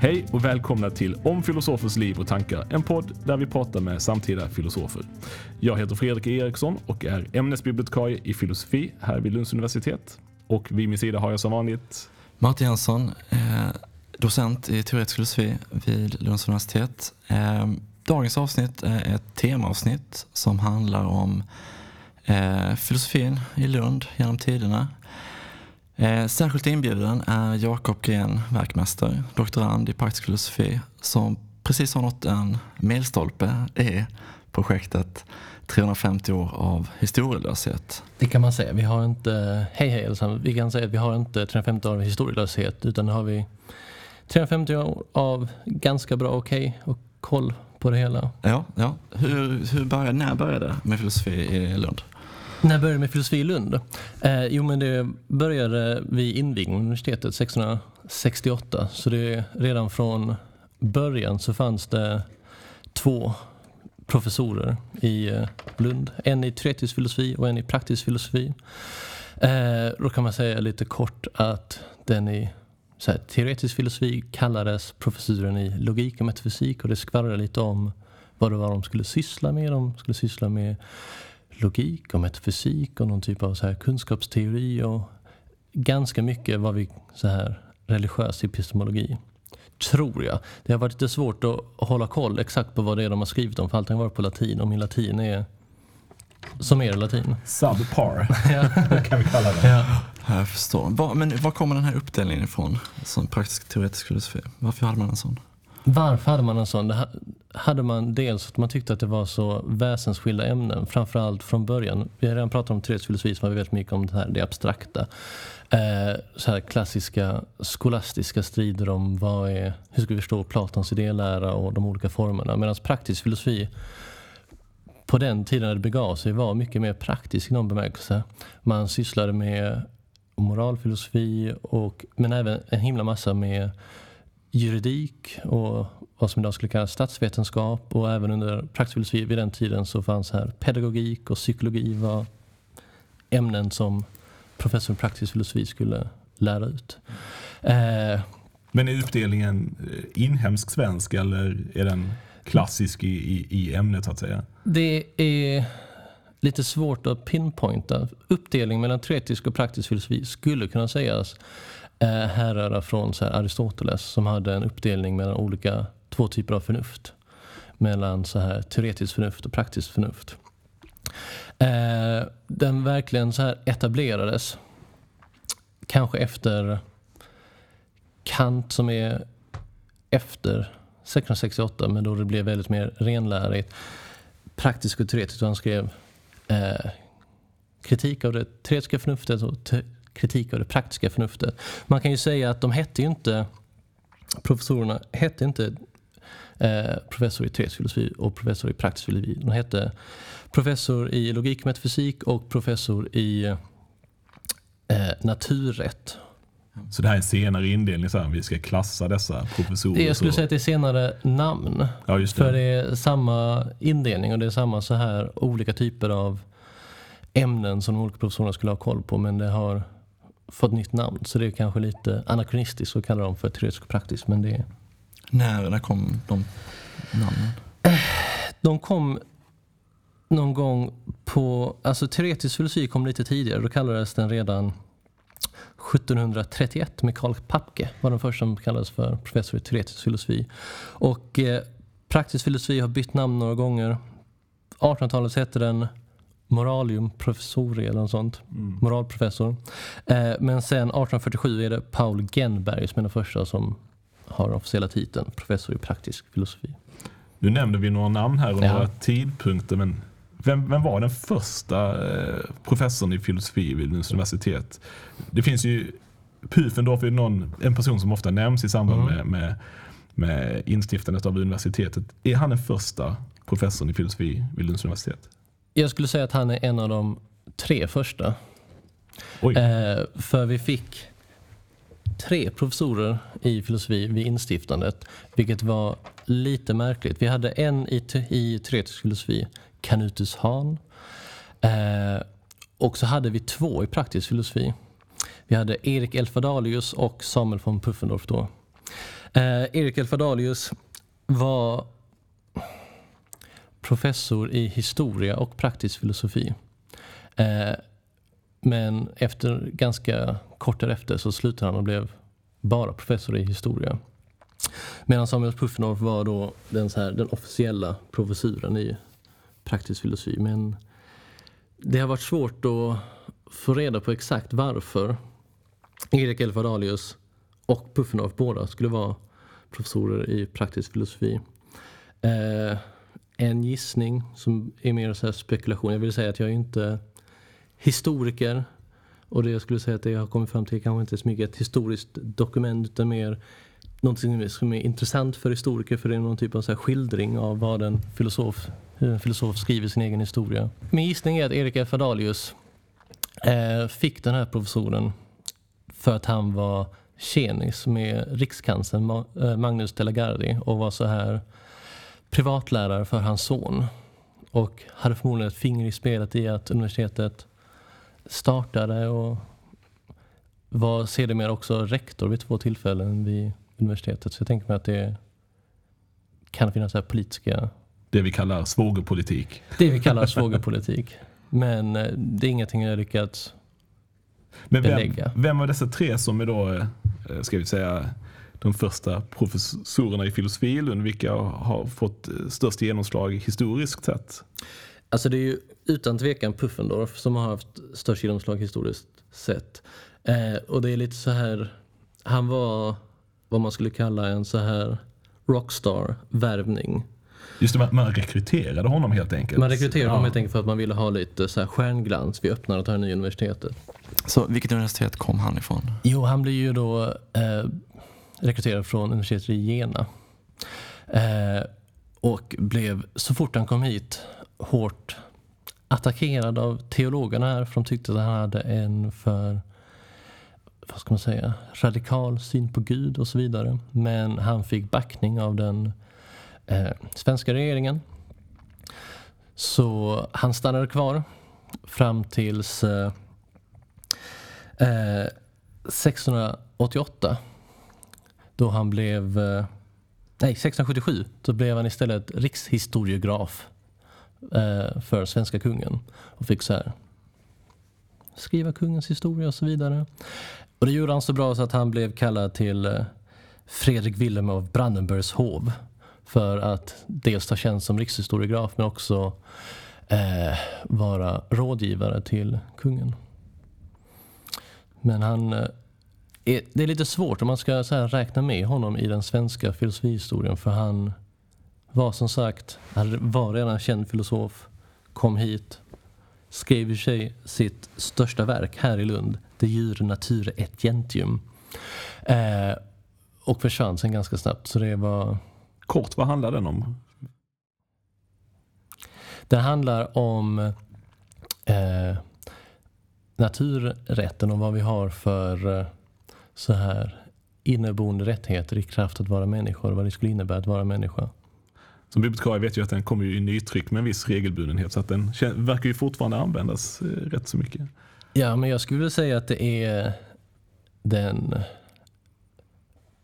Hej och välkomna till Om filosofers liv och tankar, en podd där vi pratar med samtida filosofer. Jag heter Fredrik Eriksson och är ämnesbibliotekarie i filosofi här vid Lunds universitet. Och vid min sida har jag som vanligt Martin Jönsson, eh, docent i teoretisk filosofi vid Lunds universitet. Eh, dagens avsnitt är ett temaavsnitt som handlar om eh, filosofin i Lund genom tiderna. Eh, särskilt inbjuden är Jakob Gren, verkmästare, doktorand i praktisk filosofi, som precis har nått en milstolpe i projektet 350 år av historielöshet. Det kan man säga. Vi har inte, hej hej allesammans, vi kan säga att vi har inte 350 år av historielöshet utan nu har vi 350 år av ganska bra okej okay och koll på det hela. Ja, ja. Hur, hur började, när började det med filosofi i Lund? När började med filosofi i Lund? Eh, jo, men det började vid invigningen av universitetet 1668. Så det är redan från början så fanns det två professorer i eh, Lund. En i teoretisk filosofi och en i praktisk filosofi. Eh, då kan man säga lite kort att den i så här, teoretisk filosofi kallades professuren i logik och metafysik och det skvallrade lite om vad det var de skulle syssla med. De skulle syssla med logik och metafysik och någon typ av så här kunskapsteori och ganska mycket vad vi så här religiös epistemologi. Tror jag. Det har varit lite svårt att hålla koll exakt på vad det är de har skrivit om för allting har varit på latin och min latin är som er latin. Subpar, kan vi kalla det. Ja. Jag förstår. Var, men var kommer den här uppdelningen ifrån? Som praktisk teoretisk filosofi. Varför hade man en sån? Varför hade man en sån? Det hade man dels att man tyckte att det var så väsensskilda ämnen. Framförallt från början. Vi har redan pratat om Therese filosofi som har vet mycket om det, här, det abstrakta. Eh, så här klassiska skolastiska strider om vad är, hur ska vi förstå Platons idélära och de olika formerna. Medan praktisk filosofi på den tiden när det begav sig var mycket mer praktisk i någon bemärkelse. Man sysslade med moralfilosofi och, men även en himla massa med juridik och vad som idag skulle kallas statsvetenskap och även under praktisk filosofi vid den tiden så fanns här pedagogik och psykologi var ämnen som professor i praktisk filosofi skulle lära ut. Eh, Men är uppdelningen eh, inhemsk svensk eller är den klassisk i, i, i ämnet så att säga? Det är lite svårt att pinpointa. Uppdelning mellan teoretisk och praktisk filosofi skulle kunna sägas eh, härröra från så Aristoteles som hade en uppdelning mellan olika två typer av förnuft. Mellan så här teoretiskt förnuft och praktiskt förnuft. Eh, den verkligen så här etablerades kanske efter Kant som är efter 1668 men då det blev väldigt mer renlärigt. Praktiskt och teoretiskt. Han skrev eh, kritik av det teoretiska förnuftet och te kritik av det praktiska förnuftet. Man kan ju säga att de hette ju inte, professorerna hette inte eh, professor i teoretisk filosofi och professor i praktisk filosofi. De hette professor i logik och metafysik och professor i eh, naturrätt. Så det här är en senare indelning, så här, vi ska klassa dessa professorer? Jag skulle säga att det är senare namn. Ja, det. För det är samma indelning och det är samma så här olika typer av ämnen som de olika professorerna skulle ha koll på men det har fått nytt namn. Så det är kanske lite anakronistiskt att kalla dem för teoretisk och praktisk. Men det är... när, när kom de namnen? De kom någon gång på, alltså teoretisk filosofi kom lite tidigare. Då kallades den redan 1731 med Karl Papke var den första som kallades för professor i teoretisk filosofi. Och eh, praktisk filosofi har bytt namn några gånger. 1800-talet hette den moralium professori eller något sånt. Mm. Moralprofessor. Eh, men sen 1847 är det Paul Genberg som är den första som har den officiella titeln professor i praktisk filosofi. Nu nämnde vi några namn här och ja. några tidpunkter men vem, vem var den första eh, professorn i filosofi vid Lunds universitet? Det finns ju Pufendorf är någon, en person som ofta nämns i samband mm. med, med, med instiftandet av universitetet. Är han den första professorn i filosofi vid Lunds universitet? Jag skulle säga att han är en av de tre första. Eh, för vi fick tre professorer i filosofi vid instiftandet, vilket var lite märkligt. Vi hade en i, i teoretisk filosofi, Canutus Hahn. Eh, och så hade vi två i praktisk filosofi. Vi hade Erik Elfadalius och Samuel von Puffendorf då. Eh, Erik Elfadalius var professor i historia och praktisk filosofi. Eh, men efter ganska kort därefter så slutade han och blev bara professor i historia. Medan Samuel Pufendorf var då den, så här, den officiella professuren i praktisk filosofi. Men det har varit svårt att få reda på exakt varför Erik Elfadalius och Pufendorf båda skulle vara professorer i praktisk filosofi. Eh, en gissning som är mer så spekulation. Jag vill säga att jag är inte historiker och det jag skulle säga att det jag har kommit fram till kanske inte är så mycket ett historiskt dokument utan mer någonting som är intressant för historiker för det är någon typ av så skildring av vad en filosof, hur en filosof skriver sin egen historia. Min gissning är att Erik F. Adalius eh, fick den här professoren för att han var tjenis med rikskanslern eh, Magnus de la Gardie och var så här privatlärare för hans son. Och hade förmodligen ett finger i spelet i att universitetet startade och var sedermera också rektor vid två tillfällen vid universitetet. Så jag tänker mig att det kan finnas här politiska... Det vi kallar svågerpolitik. Det vi kallar svågerpolitik. Men eh, det är ingenting jag lyckats Men vem, vem av dessa tre som är då, eh, ska vi säga, de första professorerna i filosofi under vilka har fått eh, störst genomslag historiskt sett? Alltså det är ju utan tvekan Puffendorf som har haft störst genomslag historiskt sett. Eh, och det är lite så här, han var vad man skulle kalla en så här rockstar-värvning. Just det, man rekryterade honom helt enkelt. Man rekryterade ja. honom helt enkelt för att man ville ha lite så här stjärnglans vid öppnandet av det nya universitetet. Så vilket universitet kom han ifrån? Jo, han blev ju då eh, rekryterad från universitetet i Jena. Eh, och blev så fort han kom hit hårt attackerad av teologerna här för de tyckte att han hade en för vad ska man säga, radikal syn på Gud och så vidare. Men han fick backning av den eh, svenska regeringen. Så han stannade kvar fram tills eh, eh 1688 då han blev, eh, nej 1677, då blev han istället rikshistoriograf eh, för svenska kungen och fick så här skriva kungens historia och så vidare. Och det gjorde han så bra så att han blev kallad till eh, Fredrik Wilhelm av Brandenburgs hov för att dels ta tjänst som rikshistoriograf men också eh, vara rådgivare till kungen. Men han, eh, det är lite svårt om man ska så räkna med honom i den svenska filosofihistorien för han var som sagt, han var redan en känd filosof, kom hit, skrev i sig sitt största verk här i Lund, De Jure Nature et Gentium. Eh, och försvann sen ganska snabbt. Så det var... Kort, vad handlar den om? Den handlar om eh, naturrätten och vad vi har för eh, så här inneboende rättigheter i kraft att vara människor vad det skulle innebära att vara människa. Som bibliotekarie vet jag att den kommer i nytryck med en viss regelbundenhet så att den verkar ju fortfarande användas eh, rätt så mycket. Ja, men jag skulle säga att det är den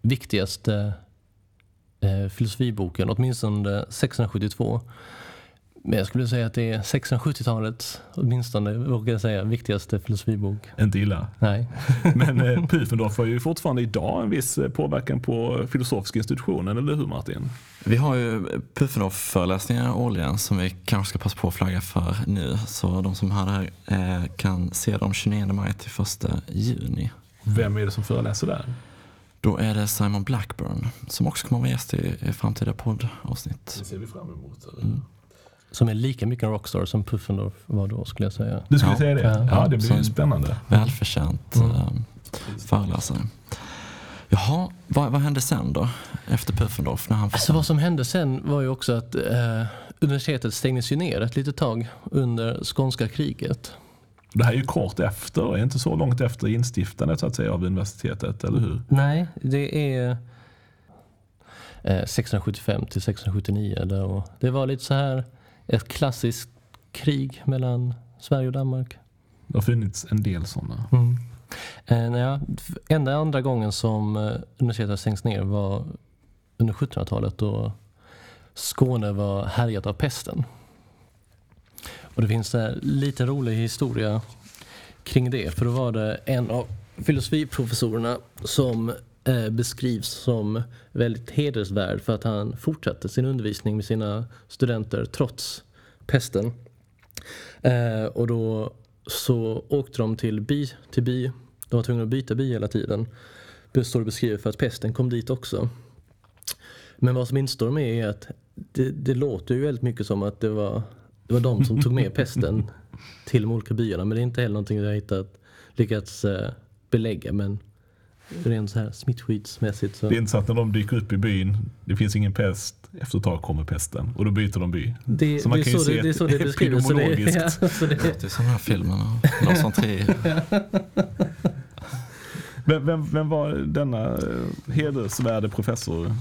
viktigaste eh, filosofiboken, åtminstone 1672. Men jag skulle säga att det är 1670-talets, åtminstone vågar jag säga, viktigaste filosofibok. Inte illa. Nej. Men eh, Pufendorf har ju fortfarande idag en viss eh, påverkan på filosofiska institutionen, eller hur Martin? Vi har ju Pufendorf-föreläsningar årligen som vi kanske ska passa på att flagga för nu. Så de som hör det här eh, kan se dem 29 maj till 1 juni. Vem är det som föreläser där? Då är det Simon Blackburn som också kommer att vara gäst i, i framtida poddavsnitt. Det ser vi fram emot. Mm. Som är lika mycket en rockstar som Puffendorf var då skulle jag säga. Du skulle ja. säga det? Ja, ja det blir ju spännande. Välförtjänt mm. äh, föreläsare. Jaha, vad, vad hände sen då? Efter Puffendorf? När han alltså vad som hände sen var ju också att eh, universitetet stängdes ju ner ett litet tag under skånska kriget. Det här är ju kort efter, är inte så långt efter instiftandet så att säga, av universitetet, eller hur? Nej, det är eh, 1675 till 1679. Där, det var lite så här ett klassiskt krig mellan Sverige och Danmark. Det har funnits en del sådana. Mm. Eh, ja, enda andra gången som eh, universitetet stängts ner var under 1700-talet då Skåne var härjat av pesten. Och det finns en lite rolig historia kring det. För då var det en av filosofiprofessorerna som eh, beskrivs som väldigt hedersvärd för att han fortsatte sin undervisning med sina studenter trots pesten. Eh, och då så åkte de till by till by. De var tvungna att byta by hela tiden. Det står beskrivet för att pesten kom dit också. Men vad som inte står med är att det, det låter ju väldigt mycket som att det var, det var de som tog med pesten till de olika byarna. Men det är inte heller någonting vi har hittat, lyckats eh, belägga. Men rent så här smittskyddsmässigt så... Det är inte så att när de dyker upp i byn, det finns ingen pest, efter ett tag kommer pesten och då byter de by. Det, så man det, kan ju så se det, det är så det beskrivs. Det, ja, så det, det är som de här filmerna, någon som tre. Vem, vem, vem, var denna eh, hedersvärde professor?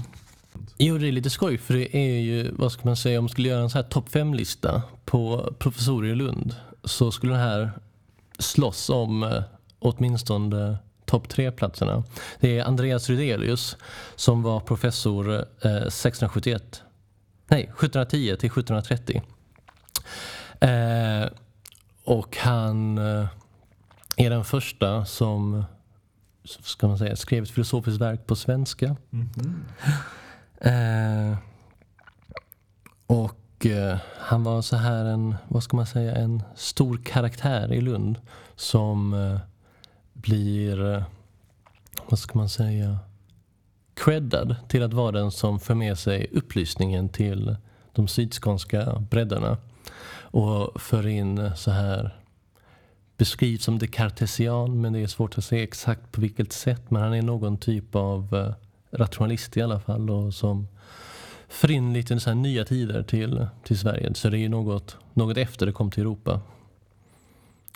Jo, det är lite skoj för det är ju, vad ska man säga, om man skulle göra en så här topp 5-lista på professorer i Lund så skulle den här slåss om eh, åtminstone topp tre-platserna. Det är Andreas Rydelius som var professor eh, 1671. Nej, 1710 till 1730. Eh, och han eh, är den första som ska man säga, skrev ett filosofiskt verk på svenska. Mm -hmm. och eh, han var så här en, vad ska man säga, en stor karaktär i Lund som eh, blir, eh, vad ska man säga, creddad till att vara den som för med sig upplysningen till de sydskånska bredderna och för in så här beskrivs som dekartesian men det är svårt att se exakt på vilket sätt men han är någon typ av eh, rationalist i alla fall och som för in lite så nya tider till, till Sverige. Så det är något, något efter det kom till Europa.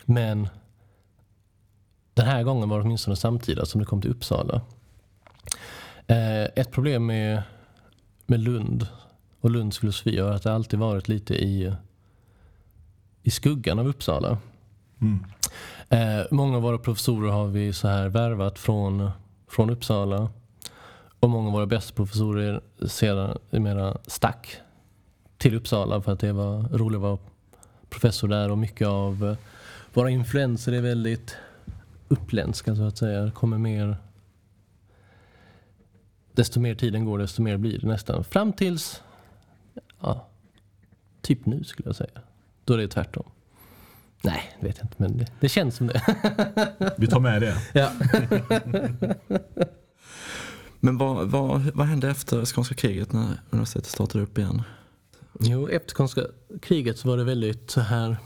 Men den här gången var det åtminstone samtida som det kom till Uppsala. Eh, ett problem med, med Lund och Lunds filosofi är att det alltid varit lite i, i skuggan av Uppsala. Mm. Eh, många av våra professorer har vi så här värvat från, från Uppsala. Och många av våra bästa professorer sedan mera stack till Uppsala för att det var roligt att vara professor där och mycket av våra influenser är väldigt uppländska så att säga. Kommer mer desto mer tiden går desto mer blir det nästan. Fram tills ja, typ nu skulle jag säga. Då är det tvärtom. Nej, det vet jag inte men det, det känns som det. Vi tar med det. Ja. men vad, vad, vad hände efter skånska kriget när universitetet startade upp igen? Jo, efter skånska kriget så var det väldigt så här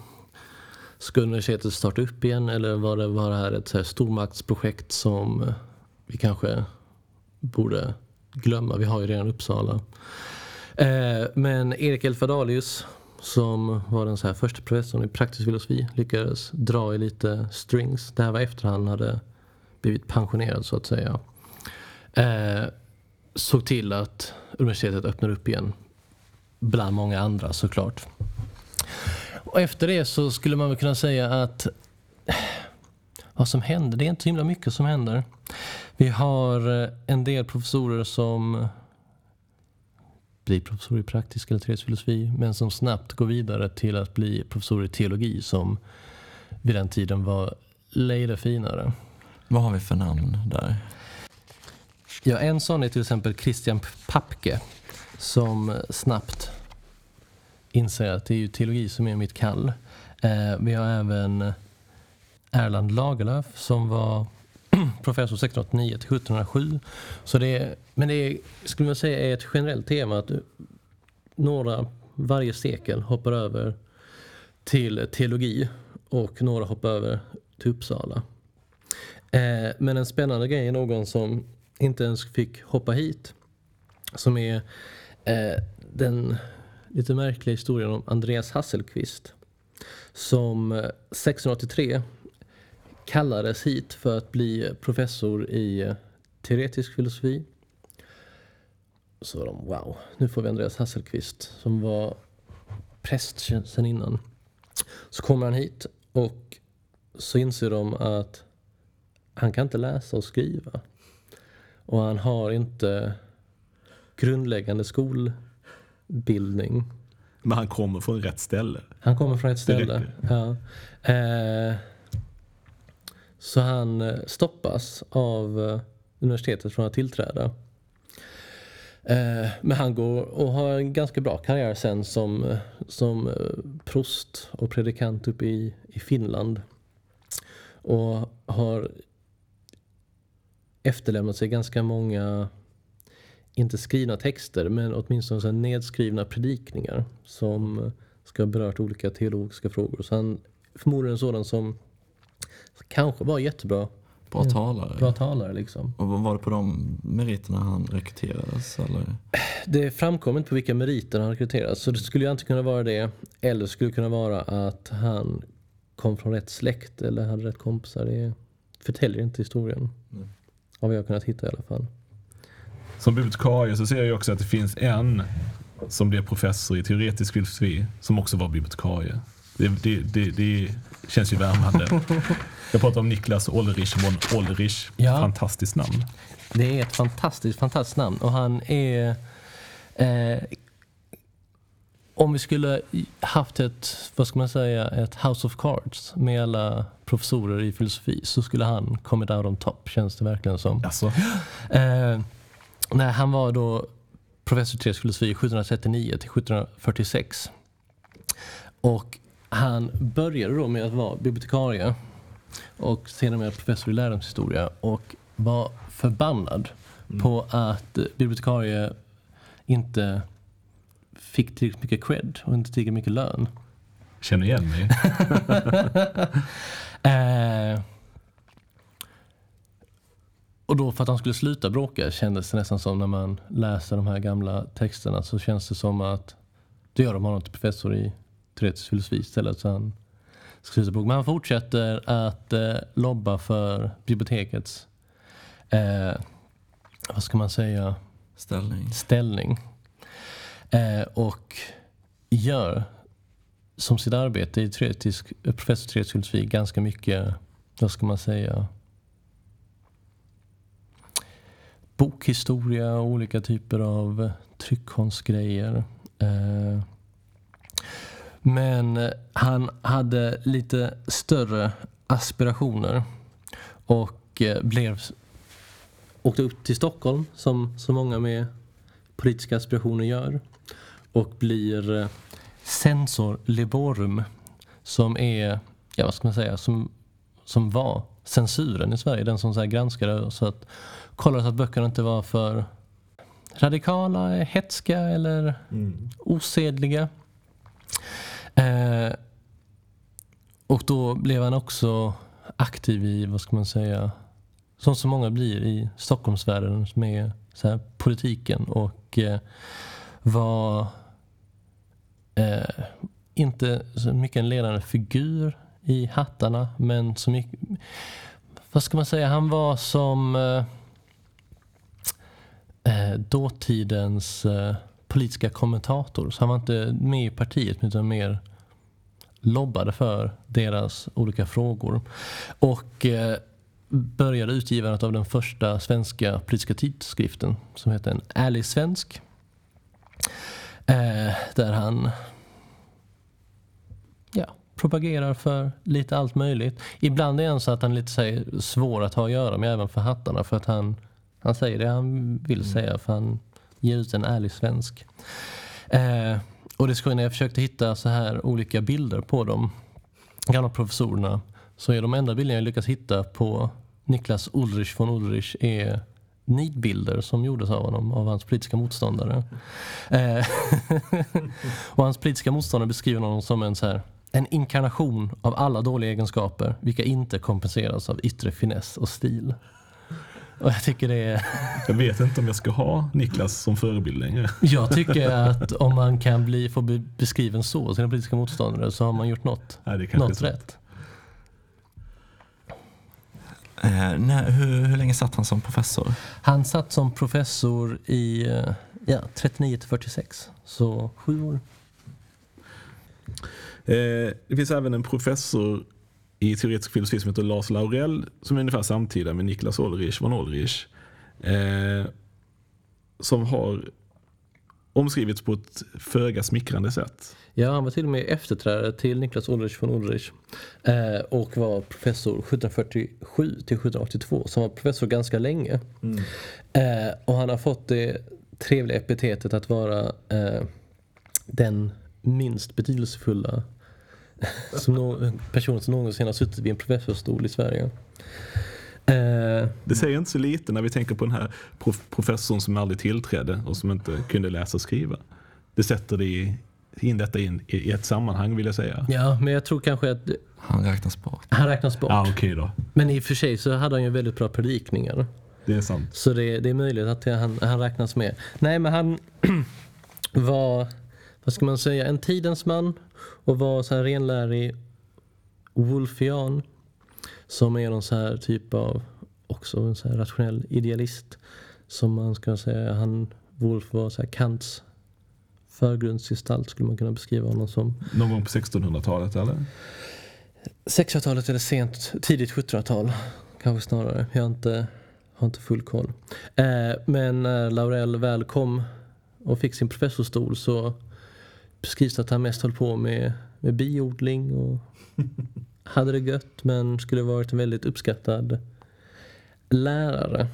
Ska universitetet starta upp igen eller var det bara här ett så här stormaktsprojekt som eh, vi kanske borde glömma? Vi har ju redan Uppsala. Eh, men Erik Elfadalius som var den så här första professorn i praktisk filosofi lyckades dra i lite strings. Det här var efter han hade blivit pensionerad så att säga. Eh, såg till att universitetet öppnade upp igen. Bland många andra såklart. Och efter det så skulle man väl kunna säga att vad som händer, det är inte så himla mycket som händer. Vi har eh, en del professorer som bli professor i praktisk eller teoretisk filosofi men som snabbt går vidare till att bli professor i teologi som vid den tiden var lite finare. Vad har vi för namn där? Ja, en sån är till exempel Christian Papke som snabbt inser att det är ju teologi som är mitt kall. Eh, vi har även Erland Lagerlöf som var professor 1689 till 1707. Så det är, men det är, skulle man säga är ett generellt tema att några varje sekel hoppar över till teologi och några hoppar över till Uppsala. Eh, men en spännande grej är någon som inte ens fick hoppa hit. Som är eh, den lite märkliga historien om Andreas Hasselqvist. Som eh, 1683 kallades hit för att bli professor i eh, teoretisk filosofi. Så var de wow, nu får vi Andreas Hasselqvist som var präst sen innan. Så kommer han hit och så inser de att han kan inte läsa och skriva. Och han har inte grundläggande skol skolbildning. Men han kommer från rätt ställe. Han kommer från rätt ställe. Ja. Eh, så han eh, stoppas av eh, universitetet från att tillträda. Eh, men han går och har en ganska bra karriär sen som, som prost och predikant uppe i, i Finland. Och har efterlämnat sig ganska många, inte skrivna texter, men åtminstone så nedskrivna predikningar som ska ha berört olika teologiska frågor. Så han förmodligen en sådan som kanske var jättebra Bra talare. Bra talare liksom. Och var det på de meriterna han rekryterades? Eller? Det framkom inte på vilka meriter han rekryterades. Så det skulle ju antingen kunna vara det. Eller skulle kunna vara att han kom från rätt släkt eller hade rätt kompisar. Det förtäljer inte historien. Mm. Av vad jag har kunnat hitta i alla fall. Som bibliotekarie så ser jag också att det finns en som blev professor i teoretisk filosofi som också var bibliotekarie. Det, det, det, det känns ju värmande. Jag pratar om Niklas Olrich von Olrich. Ja. Fantastiskt namn. Det är ett fantastiskt, fantastiskt namn. Och han är... Eh, om vi skulle haft ett, vad ska man säga, ett house of cards med alla professorer i filosofi så skulle han kommit out on top, känns det verkligen som. Alltså. Eh, nej, han var då professor i teoretisk filosofi 1739 till 1746. Och han började då med att vara bibliotekarie och senare professor i lärdomshistoria och var förbannad mm. på att bibliotekarie inte fick tillräckligt mycket cred och inte tillräckligt mycket lön. Känner igen mig. eh, och då för att han skulle sluta bråka kändes det nästan som när man läser de här gamla texterna så känns det som att då gör de honom till professor i teoretisk filosofi istället. Så han ska sluta bråka. Men han fortsätter att eh, lobba för bibliotekets eh, vad ska man säga? Ställning. Ställning. Eh, och gör som sitt arbete i teoretisk, professor i teoretisk filosofi ganska mycket, vad ska man säga, bokhistoria och olika typer av tryckkonstgrejer. Eh, men han hade lite större aspirationer och eh, blev, åkte upp till Stockholm som så många med politiska aspirationer gör och blir eh, censor liborum som är, ja vad ska man säga, som, som var censuren i Sverige. Den som så granskade så att kollade så att böckerna inte var för radikala, hetska eller mm. osedliga. Eh, och då blev han också aktiv i, vad ska man säga, som så många blir i Stockholmsvärlden med så här, politiken och eh, var eh, inte så mycket en ledande figur i hattarna men så mycket, vad ska man säga, han var som eh, eh, dåtidens eh, politiska kommentator. Så han var inte med i partiet utan mer lobbade för deras olika frågor. Och eh, började utgivandet av den första svenska politiska tidskriften som heter En ärlig svensk. Eh, där han propagerar för lite allt möjligt. Ibland är han så att han är lite så svår att ha att göra med även för hattarna för att han, han säger det han vill mm. säga för han ger ut en ärlig svensk. Eh, och det ska när jag försökte hitta så här olika bilder på de gamla professorerna så är de enda bilderna jag lyckats hitta på Niklas Ulrich von Ulrich är nidbilder som gjordes av honom av hans politiska motståndare. Eh, och hans politiska motståndare beskriver honom som en så här en inkarnation av alla dåliga egenskaper vilka inte kompenseras av yttre finess och stil. Och jag tycker det är... Jag vet inte om jag ska ha Niklas som förebild längre. Jag tycker att om man kan bli, få bli beskriven så, sina politiska motståndare, så har man gjort något, Nej, något rätt. Eh, när, hur, hur länge satt han som professor? Han satt som professor i eh, ja, 39 till 46, så sju år. Eh, det finns även en professor i teoretisk filosofi som heter Lars Laurell som är ungefär samtida med Niklas Ulrich von Ulrich. Eh, som har omskrivits på ett föga smickrande sätt. Ja, han var till och med efterträdare till Niklas Ulrich von Ulrich eh, och var professor 1747 till 1782, så han var professor ganska länge. Mm. Eh, och han har fått det trevliga epitetet att vara den minst betydelsefulla som no person som någonsin har suttit vid en professorstol i Sverige. Eh, det säger inte så lite när vi tänker på den här prof professorn som aldrig tillträdde och som inte kunde läsa och skriva. Det sätter det i, in detta in i ett sammanhang vill jag säga. Ja, men jag tror kanske att... Han räknas bort. Han räknas bort. Ah, okay då. Men i och för sig så hade han ju väldigt bra predikningar. Det är sant. Så det, det är möjligt att han, han räknas med. Nej, men han var, vad ska man säga, en tidens man och var så här renlärig Wolfian. Som är någon så här typ av, också en så här rationell idealist. Som man ska säga, han, Wolf var så här Kants förgrundsgestalt skulle man kunna beskriva honom som. Någon gång på 1600-talet eller? 1600-talet eller sent, tidigt 1700-tal kanske snarare. Jag har inte, har inte full koll. Eh, men när Laurel väl kom och fick sin professorstol så beskrivs att han mest höll på med, med biodling och hade det gött men skulle varit en väldigt uppskattad lärare.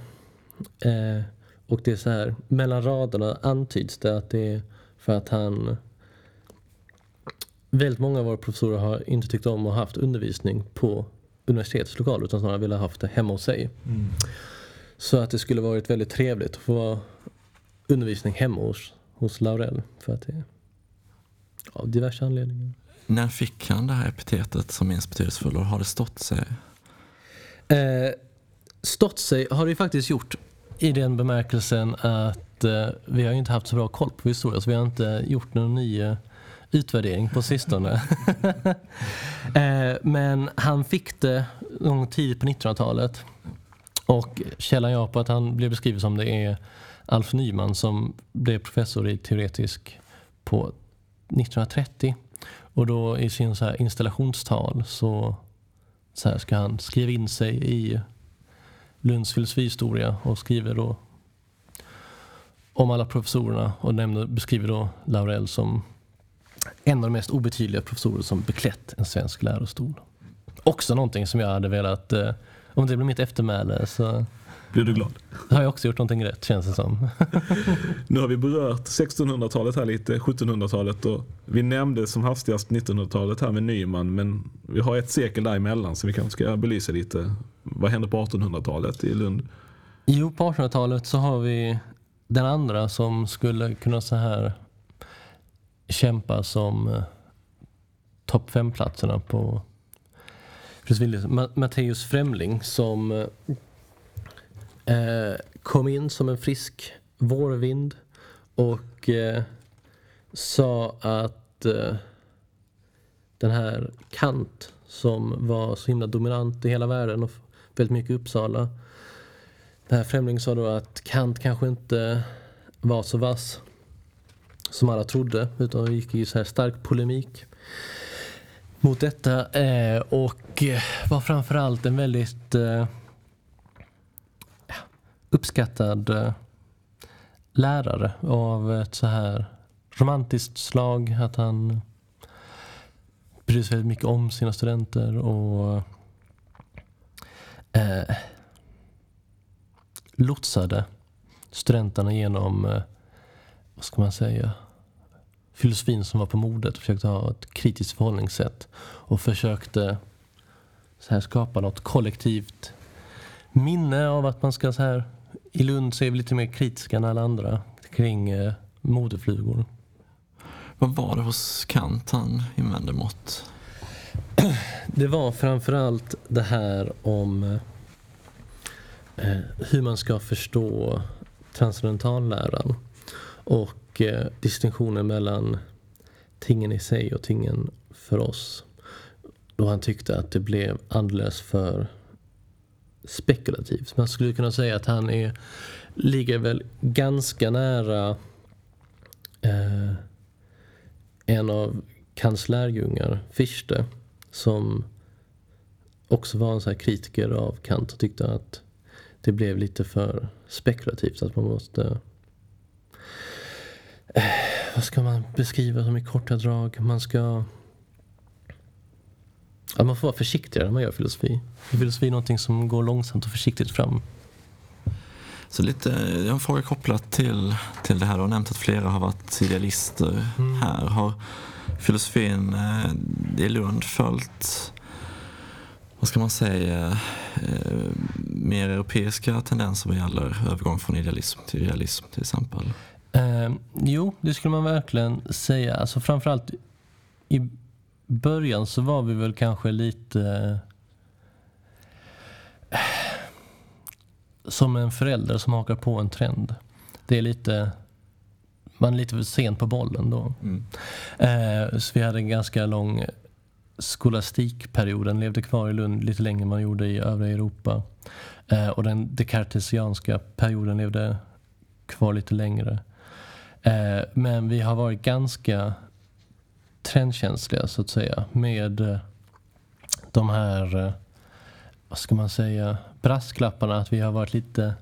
Eh, och det är så här, mellan raderna antyds det att det är för att han Väldigt många av våra professorer har inte tyckt om att ha haft undervisning på universitetets lokaler utan snarare velat ha haft det hemma hos sig. Mm. Så att det skulle varit väldigt trevligt att få undervisning hemma hos, hos Laurel för att det av diverse anledningar. När fick han det här epitetet som minst betydelsefull och har det stått sig? Eh, stått sig har det ju faktiskt gjort i den bemärkelsen att eh, vi har inte haft så bra koll på historia så vi har inte gjort någon ny eh, utvärdering på sistone. eh, men han fick det någon tidigt på 1900-talet och källan jag på att han blev beskriven som det är Alf Nyman som blev professor i teoretisk på 1930. Och då i sin så här installationstal så, så här ska han skriva in sig i Lunds filosofihistoria och skriver då om alla professorerna och nämner, beskriver då Laurel som en av de mest obetydliga professorer som beklätt en svensk lärostol. Också någonting som jag hade velat, eh, om det blir mitt eftermäle så blir du glad? Då har jag också gjort någonting rätt känns det som. nu har vi berört 1600-talet här lite, 1700-talet och vi nämnde som hastigast 1900-talet här med Nyman men vi har ett sekel däremellan så vi kanske ska belysa lite. Vad hände på 1800-talet i Lund? Jo, på 1800-talet så har vi den andra som skulle kunna så här kämpa som eh, topp fem-platserna på Matteus Främling som eh, kom in som en frisk vårvind och eh, sa att eh, den här Kant som var så himla dominant i hela världen och väldigt mycket i Uppsala. Den här främlingen sa då att Kant kanske inte var så vass som alla trodde utan gick i så här stark polemik mot detta eh, och var framförallt en väldigt eh, uppskattad eh, lärare av ett så här romantiskt slag. Att han bryr sig väldigt mycket om sina studenter och eh, lotsade studenterna genom, eh, vad ska man säga, filosofin som var på modet. Försökte ha ett kritiskt förhållningssätt och försökte så här skapa något kollektivt minne av att man ska så här i Lund så är vi lite mer kritiska än alla andra kring eh, modeflugor. Vad var det hos Kant han invände mot? Det var framförallt det här om eh, hur man ska förstå transcendentalläran och eh, distinktionen mellan tingen i sig och tingen för oss. Då han tyckte att det blev alldeles för spekulativt. Man skulle kunna säga att han är, ligger väl ganska nära eh, en av Kants lärjungar, Fichte, som också var en så kritiker av Kant och tyckte att det blev lite för spekulativt. Att man måste... Eh, vad ska man beskriva som i korta drag? Man ska... Att man får vara försiktigare när man gör filosofi. Filosofi är någonting som går långsamt och försiktigt fram. Så lite, jag har en fråga kopplat till, till det här. Du har nämnt att flera har varit idealister mm. här. Har filosofin eh, i Lund följt, vad ska man säga, eh, mer europeiska tendenser vad gäller övergång från idealism till realism till exempel? Eh, jo, det skulle man verkligen säga. Alltså framförallt i början så var vi väl kanske lite som en förälder som hakar på en trend. Det är lite, man är lite för sent på bollen då. Mm. Eh, så vi hade en ganska lång skolastikperiod. Den levde kvar i Lund lite längre än man gjorde i övriga Europa. Eh, och den dekartesianska perioden levde kvar lite längre. Eh, men vi har varit ganska trendkänsliga så att säga med eh, de här, eh, vad ska man säga, brasklapparna att vi har varit lite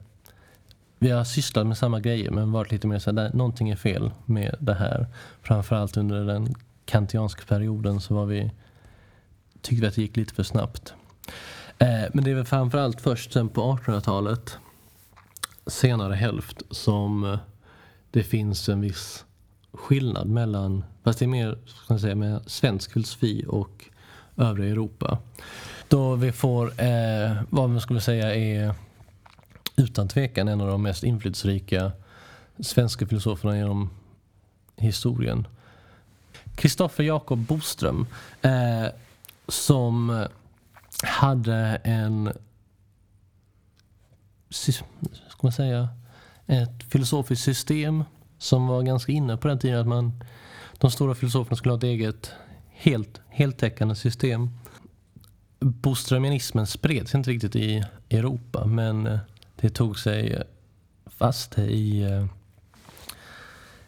vi har sysslat med samma grejer men varit lite mer såhär, någonting är fel med det här. Framförallt under den kantianska perioden så var vi, tyckte vi att det gick lite för snabbt. Eh, men det är väl framförallt först sen på 1800-talet, senare hälft, som eh, det finns en viss skillnad mellan, fast det är mer ska man säga, med svensk filosofi och övriga Europa. Då vi får eh, vad man skulle säga är utan tvekan en av de mest inflytelserika svenska filosoferna genom historien. Kristoffer Jakob Boström eh, som hade en ska man säga, ett filosofiskt system som var ganska inne på den tiden att man, de stora filosoferna skulle ha ett eget helt, heltäckande system Boströmianismen spreds inte riktigt i Europa men eh, det tog sig fast i, eh,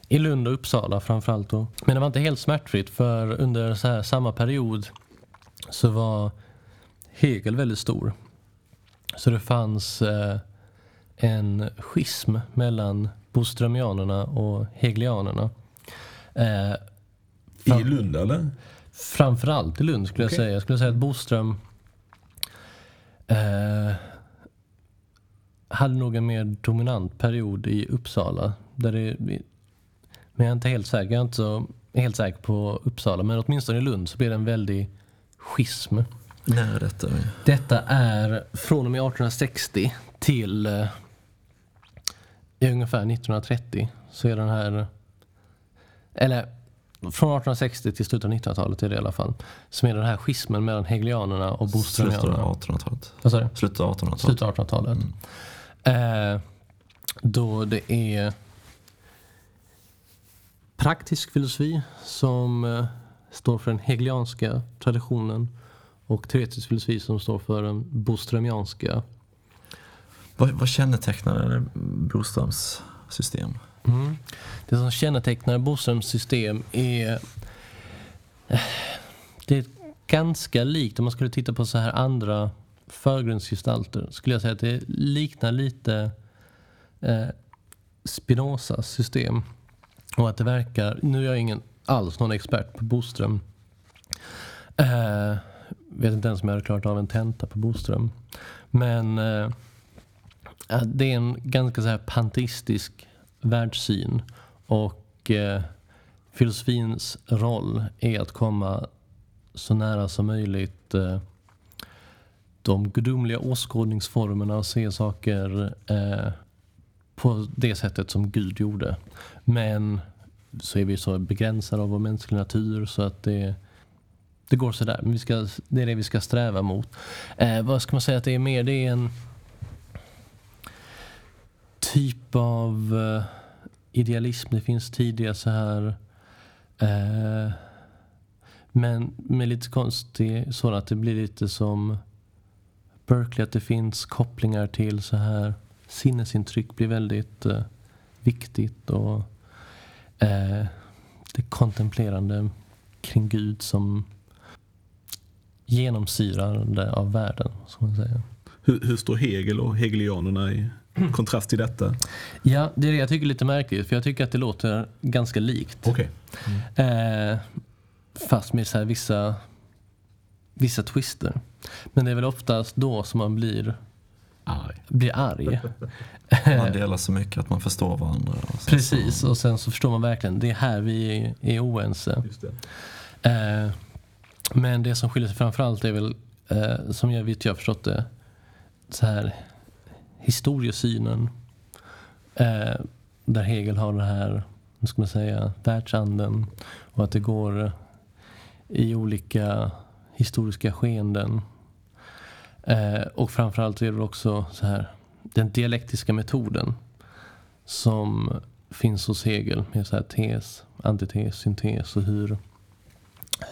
i Lund och Uppsala framförallt. Då. Men det var inte helt smärtfritt för under så här, samma period så var Hegel väldigt stor. Så det fanns eh, en schism mellan boströmianerna och hegelianerna. Eh, I Lund eller? Framförallt i Lund skulle okay. jag säga. Jag skulle säga att Boström eh, hade nog en mer dominant period i Uppsala. Där det, men jag är inte helt säker. Jag är inte så helt säker på Uppsala. Men åtminstone i Lund så blir det en väldig schism. När är detta? Detta är från och med 1860 till eh, ungefär 1930. Så är den här... Eller från 1860 till slutet av 1900-talet är det i alla fall. Som är den här schismen mellan hegelianerna och boströmianerna. Slutet av 1800-talet. Vad sa du? Slutet av 1800-talet. Slutet av 1800-talet. Mm. Eh, då det är praktisk filosofi som eh, står för den hegelianska traditionen och teoretisk filosofi som står för den boströmianska. Vad, vad kännetecknar Boströms system? Mm. Det som kännetecknar Boströms system är... Eh, det är ganska likt, om man skulle titta på så här andra förgrundsgestalter, skulle jag säga att det liknar lite eh, Spinozas system. Och att det verkar, nu är jag ingen alls någon expert på Boström. Eh, vet inte ens om jag hade klarat av en tenta på Boström. Men eh, det är en ganska så här panteistisk världssyn och eh, filosofins roll är att komma så nära som möjligt eh, de gudomliga åskådningsformerna och se saker eh, på det sättet som Gud gjorde. Men så är vi så begränsade av vår mänskliga natur så att det, det går sådär. Men vi ska, det är det vi ska sträva mot. Eh, vad ska man säga att det är mer? Det är en typ av eh, idealism. Det finns tidiga så här eh, men med lite konstig sådan. att det blir lite som Berkeley, att det finns kopplingar till så här sinnesintryck blir väldigt eh, viktigt och eh, det kontemplerande kring Gud som genomsyrande av världen. så man säga. Hur, hur står Hegel och hegelianerna i kontrast till detta? Ja, det är det jag tycker är lite märkligt för jag tycker att det låter ganska likt. Okay. Mm. Eh, fast med så vissa, vissa twister. Men det är väl oftast då som man blir arg. Blir arg. man delar så mycket att man förstår varandra. Och Precis, och sen så förstår man verkligen det är här vi är, oense. Eh, men det som skiljer sig framförallt är väl, eh, som jag vet jag har förstått det, så här historiesynen. Eh, där Hegel har det här, vad ska man säga, världsanden och att det går i olika historiska skeenden. Eh, och framförallt är det också så här, den dialektiska metoden som finns hos Hegel med så här tes, antites, syntes och hur,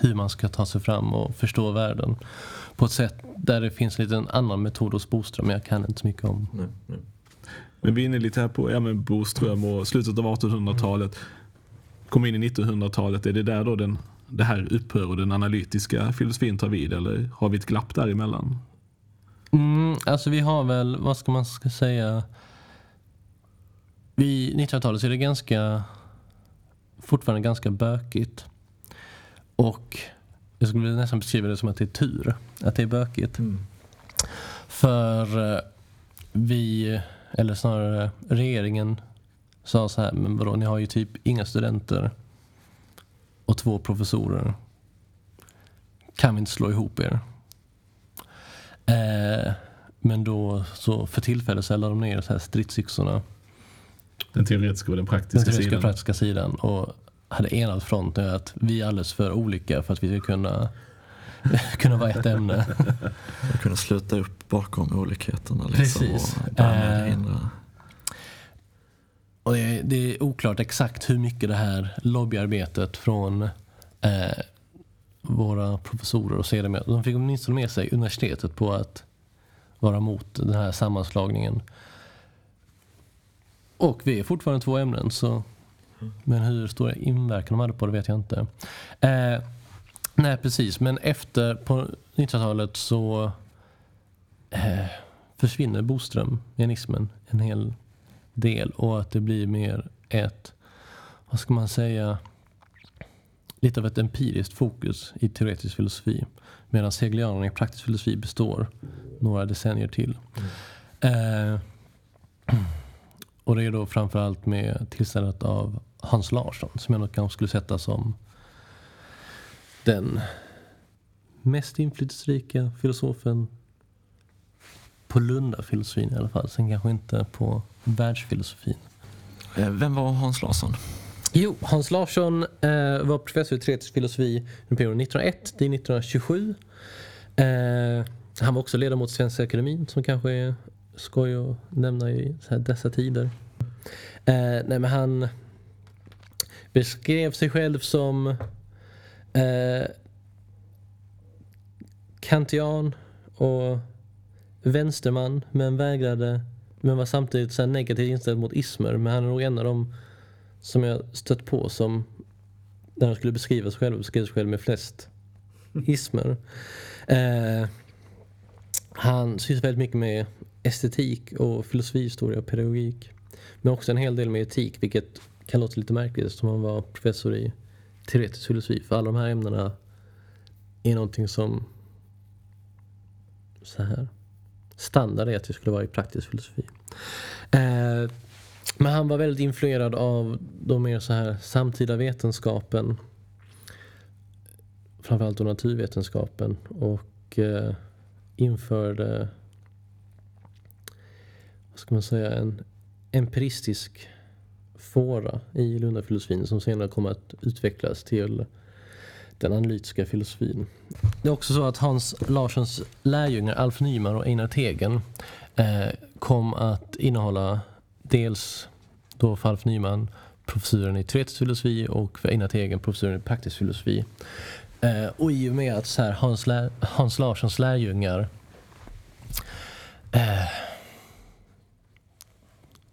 hur man ska ta sig fram och förstå världen på ett sätt där det finns en liten annan metod hos Boström, men jag kan inte så mycket om. Nej, nej. Men vi är inne lite här på ja, men Boström och slutet av 1800-talet. Kom in i 1900-talet. Är det där då den, det här upphör och den analytiska filosofin tar vid? Eller har vi ett glapp däremellan? Mm, alltså vi har väl, vad ska man ska säga? Vid 1900-talet så är det ganska, fortfarande ganska bökigt. Och jag skulle nästan beskriva det som att det är tur att det är bökigt. Mm. För eh, vi, eller snarare regeringen, sa så här, men vadå, ni har ju typ inga studenter och två professorer. Kan vi inte slå ihop er? Eh, men då så för tillfället så de ner så här stridsyxorna. Den teoretiska och den praktiska den teoretiska sidan. praktiska sidan. Och hade enat fronten att vi är alldeles för olika för att vi ska kunna, kunna vara ett ämne. Och kunna sluta upp bakom olikheterna. Liksom, Precis. Och eh, och det, är, det är oklart exakt hur mycket det här lobbyarbetet från eh, våra professorer och sedermera, de fick åtminstone med sig universitetet på att vara mot den här sammanslagningen. Och vi är fortfarande två ämnen så men hur stor inverkan de hade på det vet jag inte. Eh, nej, precis. Men efter på 1900-talet så eh, försvinner Boström, janismen, en hel del. Och att det blir mer ett, vad ska man säga, lite av ett empiriskt fokus i teoretisk filosofi. Medan hegelianerna i praktisk filosofi består några decennier till. Mm. Eh, och det är då framförallt med tillstället av Hans Larsson som jag nog kanske skulle sätta som den mest inflytelserika filosofen på Lundafilosofin i alla fall. Sen kanske inte på världsfilosofin. Eh, vem var Hans Larsson? Jo, Hans Larsson eh, var professor i teoretisk filosofi under perioden 1901 till 1927. Eh, han var också ledamot i Svenska Akademin som kanske är skoj att nämna i dessa tider. Eh, nej, men han beskrev sig själv som eh, kantian och vänsterman men vägrade men var samtidigt så negativt inställd mot ismer. Men han är nog en av dem som jag stött på som när han skulle beskriva sig själv, beskriva sig själv med flest ismer. Eh, han sysslar väldigt mycket med estetik och filosofihistoria och pedagogik. Men också en hel del med etik, vilket kan låta lite märkligt eftersom han var professor i teoretisk filosofi. För alla de här ämnena är någonting som så här standard är att det skulle vara i praktisk filosofi. Eh, men han var väldigt influerad av de mer så här samtida vetenskapen. Framförallt då naturvetenskapen. Och eh, införde, vad ska man säga, en empiristisk fåra i Lundafilosofin som senare kommer att utvecklas till den analytiska filosofin. Det är också så att Hans Larssons lärjungar Alf Nyman och Einar Tegen eh, kom att innehålla dels då för Alf Nyman professuren i teoretisk filosofi och för Einar Tegen professuren i praktisk filosofi. Eh, och i och med att så här, Hans, Lär, Hans Larssons lärjungar eh,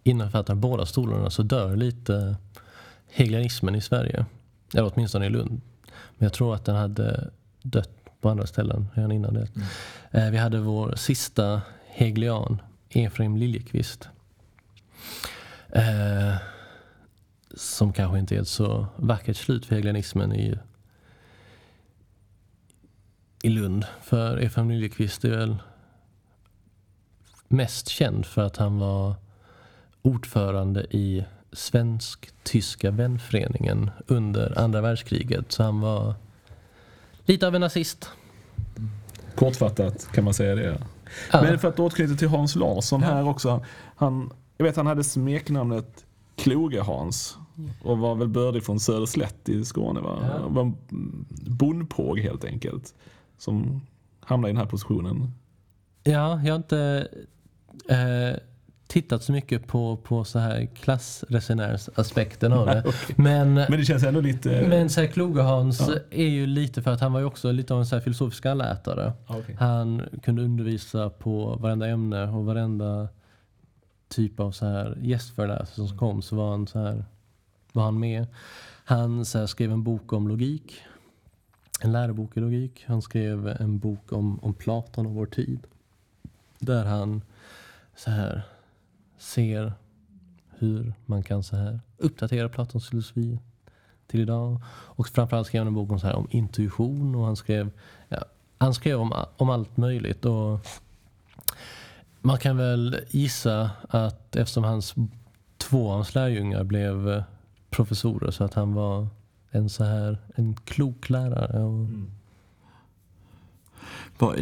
innefattar båda stolarna så dör lite hegelianismen i Sverige. Eller åtminstone i Lund. Men jag tror att den hade dött på andra ställen redan innan det. Mm. Eh, vi hade vår sista hegelian, Efraim Liljekvist. Eh, som kanske inte är ett så vackert slut för hegelianismen i, i Lund. För Efraim Liljekvist är väl mest känd för att han var ordförande i Svensk-tyska vänföreningen under andra världskriget. Så han var lite av en nazist. Kortfattat kan man säga det. Ja. Men för att återknyta till Hans Larsson ja. här också. Han, jag vet han hade smeknamnet Kloge-Hans och var väl bördig från Söderslätt i Skåne. Va? Ja. Var en bondpåg helt enkelt. Som hamnade i den här positionen. Ja, jag har inte eh, tittat så mycket på, på så här klassresenärsaspekten av det. okay. men, men det känns ändå lite... Men så här, Klogehans ja. är ju lite för att han var ju också lite av en så här filosofisk allätare. Okay. Han kunde undervisa på varenda ämne och varenda typ av så här gästföreläsare som kom så var han, så här, var han med. Han så här, skrev en bok om logik. En lärobok i logik. Han skrev en bok om, om Platon och vår tid. Där han så här ser hur man kan så här uppdatera Platons filosofi till idag. Och framförallt skrev han en bok om, så här, om intuition och han skrev, ja, han skrev om, om allt möjligt. Och man kan väl gissa att eftersom hans två av hans lärjungar blev eh, professorer så att han var en så här en klok lärare. Och... Mm.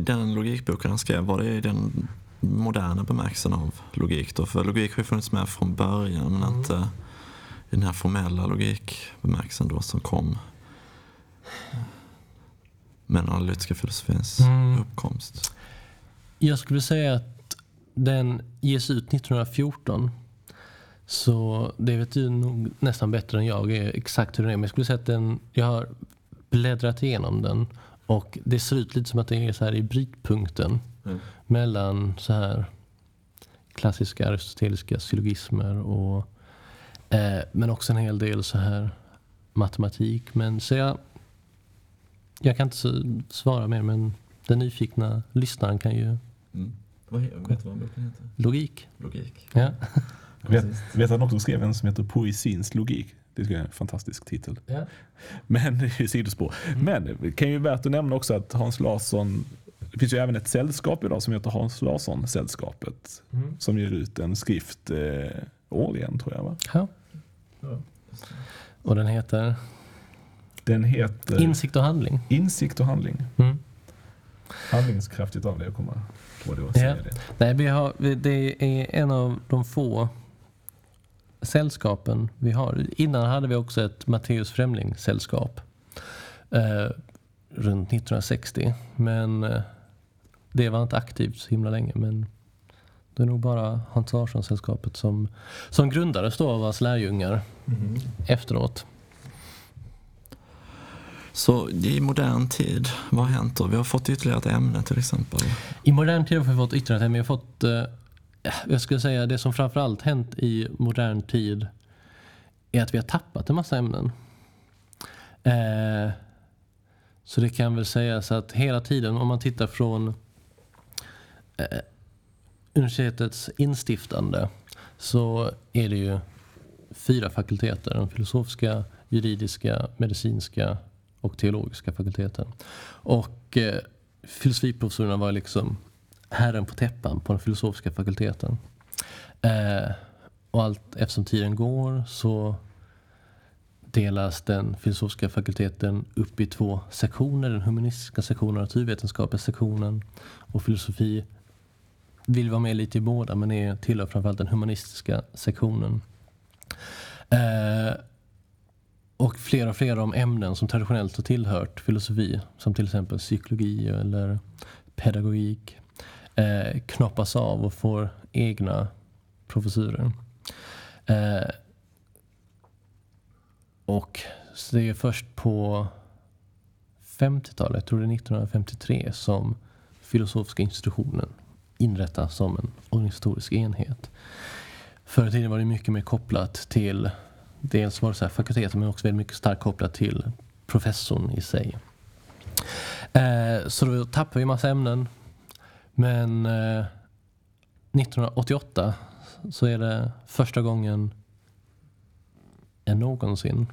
Den logikboken han skrev, var det den moderna bemärkelsen av logik då? För logik har ju funnits med från början men mm. inte i den här formella logikbemärkelsen då som kom med den analytiska filosofins mm. uppkomst. Jag skulle säga att den ges ut 1914. Så det vet du nog nästan bättre än jag exakt hur den är. Men jag skulle säga att den, jag har bläddrat igenom den och det ser ut lite som att det är så här i brytpunkten mm. mellan så här klassiska aristoteliska syllogismer och eh, men också en hel del så här matematik. Men så jag, jag kan inte svara mer men den nyfikna lyssnaren kan ju... Mm. Vad, vet du vad boken heter? Logik. Logik. Ja. vet, vet han också skrev en som heter Poesins logik? Det är en fantastisk titel. Ja. Men det är ju sidospår. Mm. Men det kan ju värt att nämna också att Hans Larsson det finns ju även ett sällskap idag som heter Hans Larsson-sällskapet. Mm. Som ger ut en skrift eh, årligen tror jag. Va? Ja. och den heter? Den heter Insikt och handling. Insikt och handling. Mm. Handlingskraftigt av det jag kommer på det och säga ja. det. Nej, vi har, det är en av de få sällskapen vi har. Innan hade vi också ett Matteus Främling-sällskap. Eh, runt 1960. Men eh, det var inte aktivt så himla länge. Men det är nog bara Hans Larsson-sällskapet som, som grundades då av hans lärjungar mm. efteråt. Så i modern tid, vad har hänt då? Vi har fått ytterligare ett ämne till exempel. I modern tid har vi fått ytterligare ett ämne. Vi har fått, eh, jag skulle säga det som framförallt hänt i modern tid är att vi har tappat en massa ämnen. Eh, så det kan väl sägas att hela tiden, om man tittar från eh, universitetets instiftande så är det ju fyra fakulteter. Den filosofiska, juridiska, medicinska och teologiska fakulteten. Och eh, filosofiprofessorerna var liksom herren på täppan på den filosofiska fakulteten. Eh, och allt eftersom tiden går så delas den filosofiska fakulteten upp i två sektioner. Den humanistiska sektionen och naturvetenskapliga sektionen. Och filosofi vill vara med lite i båda men är, tillhör framförallt den humanistiska sektionen. Eh, och flera och flera av de ämnen som traditionellt har tillhört filosofi, som till exempel psykologi eller pedagogik, eh, knoppas av och får egna professurer. Eh, och det är först på 50-talet, jag tror det är 1953, som filosofiska institutionen inrättas som en organisatorisk enhet. Förr i tiden var det mycket mer kopplat till dels var det så här fakulteten men också väldigt mycket starkt kopplat till professorn i sig. Eh, så då tappade vi massa ämnen. Men eh, 1988 så är det första gången än någonsin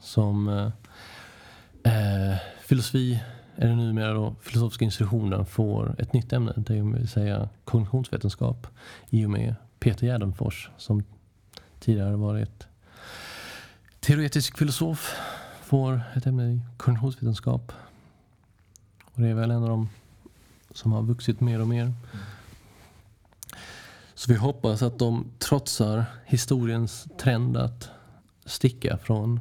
som eh, eh filosofi, eller numera då filosofiska institutionen, får ett nytt ämne. Det vill säga kognitionsvetenskap i och med Peter Gärdenfors som tidigare varit teoretisk filosof får ett ämne i kognitionsvetenskap. Och det är väl en av de som har vuxit mer och mer. Så vi hoppas att de trotsar historiens trend att sticka från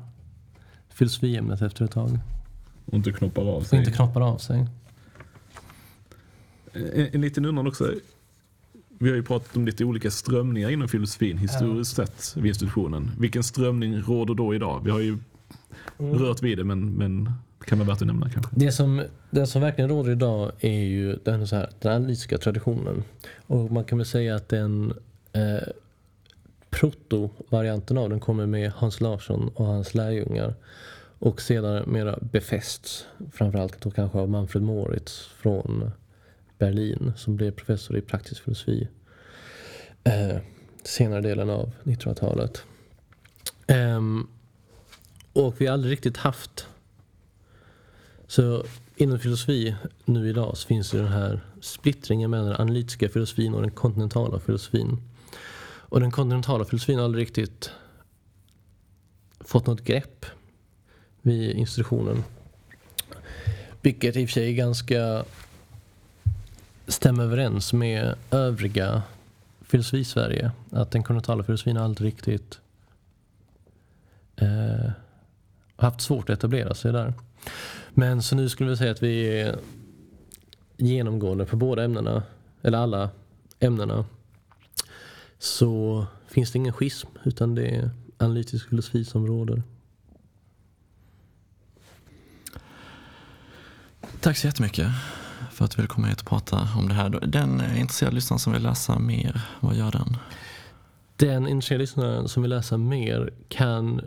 filosofiämnet efter ett tag. Och inte knoppar av sig. Och inte knoppar av sig. En, en liten undran också. Vi har ju pratat om lite olika strömningar inom filosofin historiskt ja. sett vid institutionen. Vilken strömning råder då idag? Vi har ju mm. rört vid det men, men kan vara värt att nämna kanske. Det som, det som verkligen råder idag är ju den, så här, den analytiska traditionen. Och man kan väl säga att den eh, proto-varianten av den kommer med Hans Larsson och hans lärjungar. Och sedermera mera befästs, framförallt då kanske av Manfred Moritz från Berlin som blev professor i praktisk filosofi eh, senare delen av 1900-talet. Eh, och vi har aldrig riktigt haft så inom filosofi nu idag så finns det den här splittringen mellan den analytiska filosofin och den kontinentala filosofin. Och den kontinentala filosofin har aldrig riktigt fått något grepp vid institutionen. Vilket i och för sig är ganska stämmer överens med övriga filosofi-Sverige. Att den kontinentala filosofin aldrig riktigt eh, haft svårt att etablera sig där. Men så nu skulle vi säga att vi är genomgående på båda ämnena, eller alla ämnena. Så finns det ingen schism utan det är analytisk filosofi som råder. Tack så jättemycket för att du ville komma hit och prata om det här. Den eh, intresserade lyssnaren som vill läsa mer, vad gör den? Den intresserade lyssnaren som vill läsa mer kan...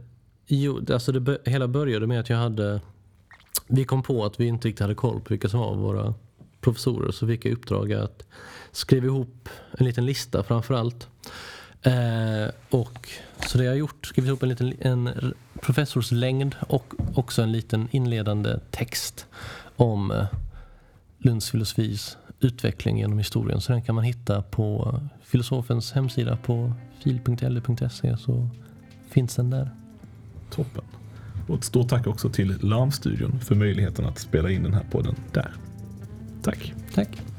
Jo, alltså det hela började med att jag hade... Vi kom på att vi inte riktigt hade koll på vilka som var våra professorer så fick jag i uppdrag att skriva ihop en liten lista framförallt. Eh, och, så det jag har gjort, skrivit ihop en liten en professorslängd och också en liten inledande text om eh, Lunds filosofis utveckling genom historien. Så den kan man hitta på filosofens hemsida på fil.le.se så finns den där. Toppen. Och ett stort tack också till Larmstudion för möjligheten att spela in den här podden där. Tack. Tack.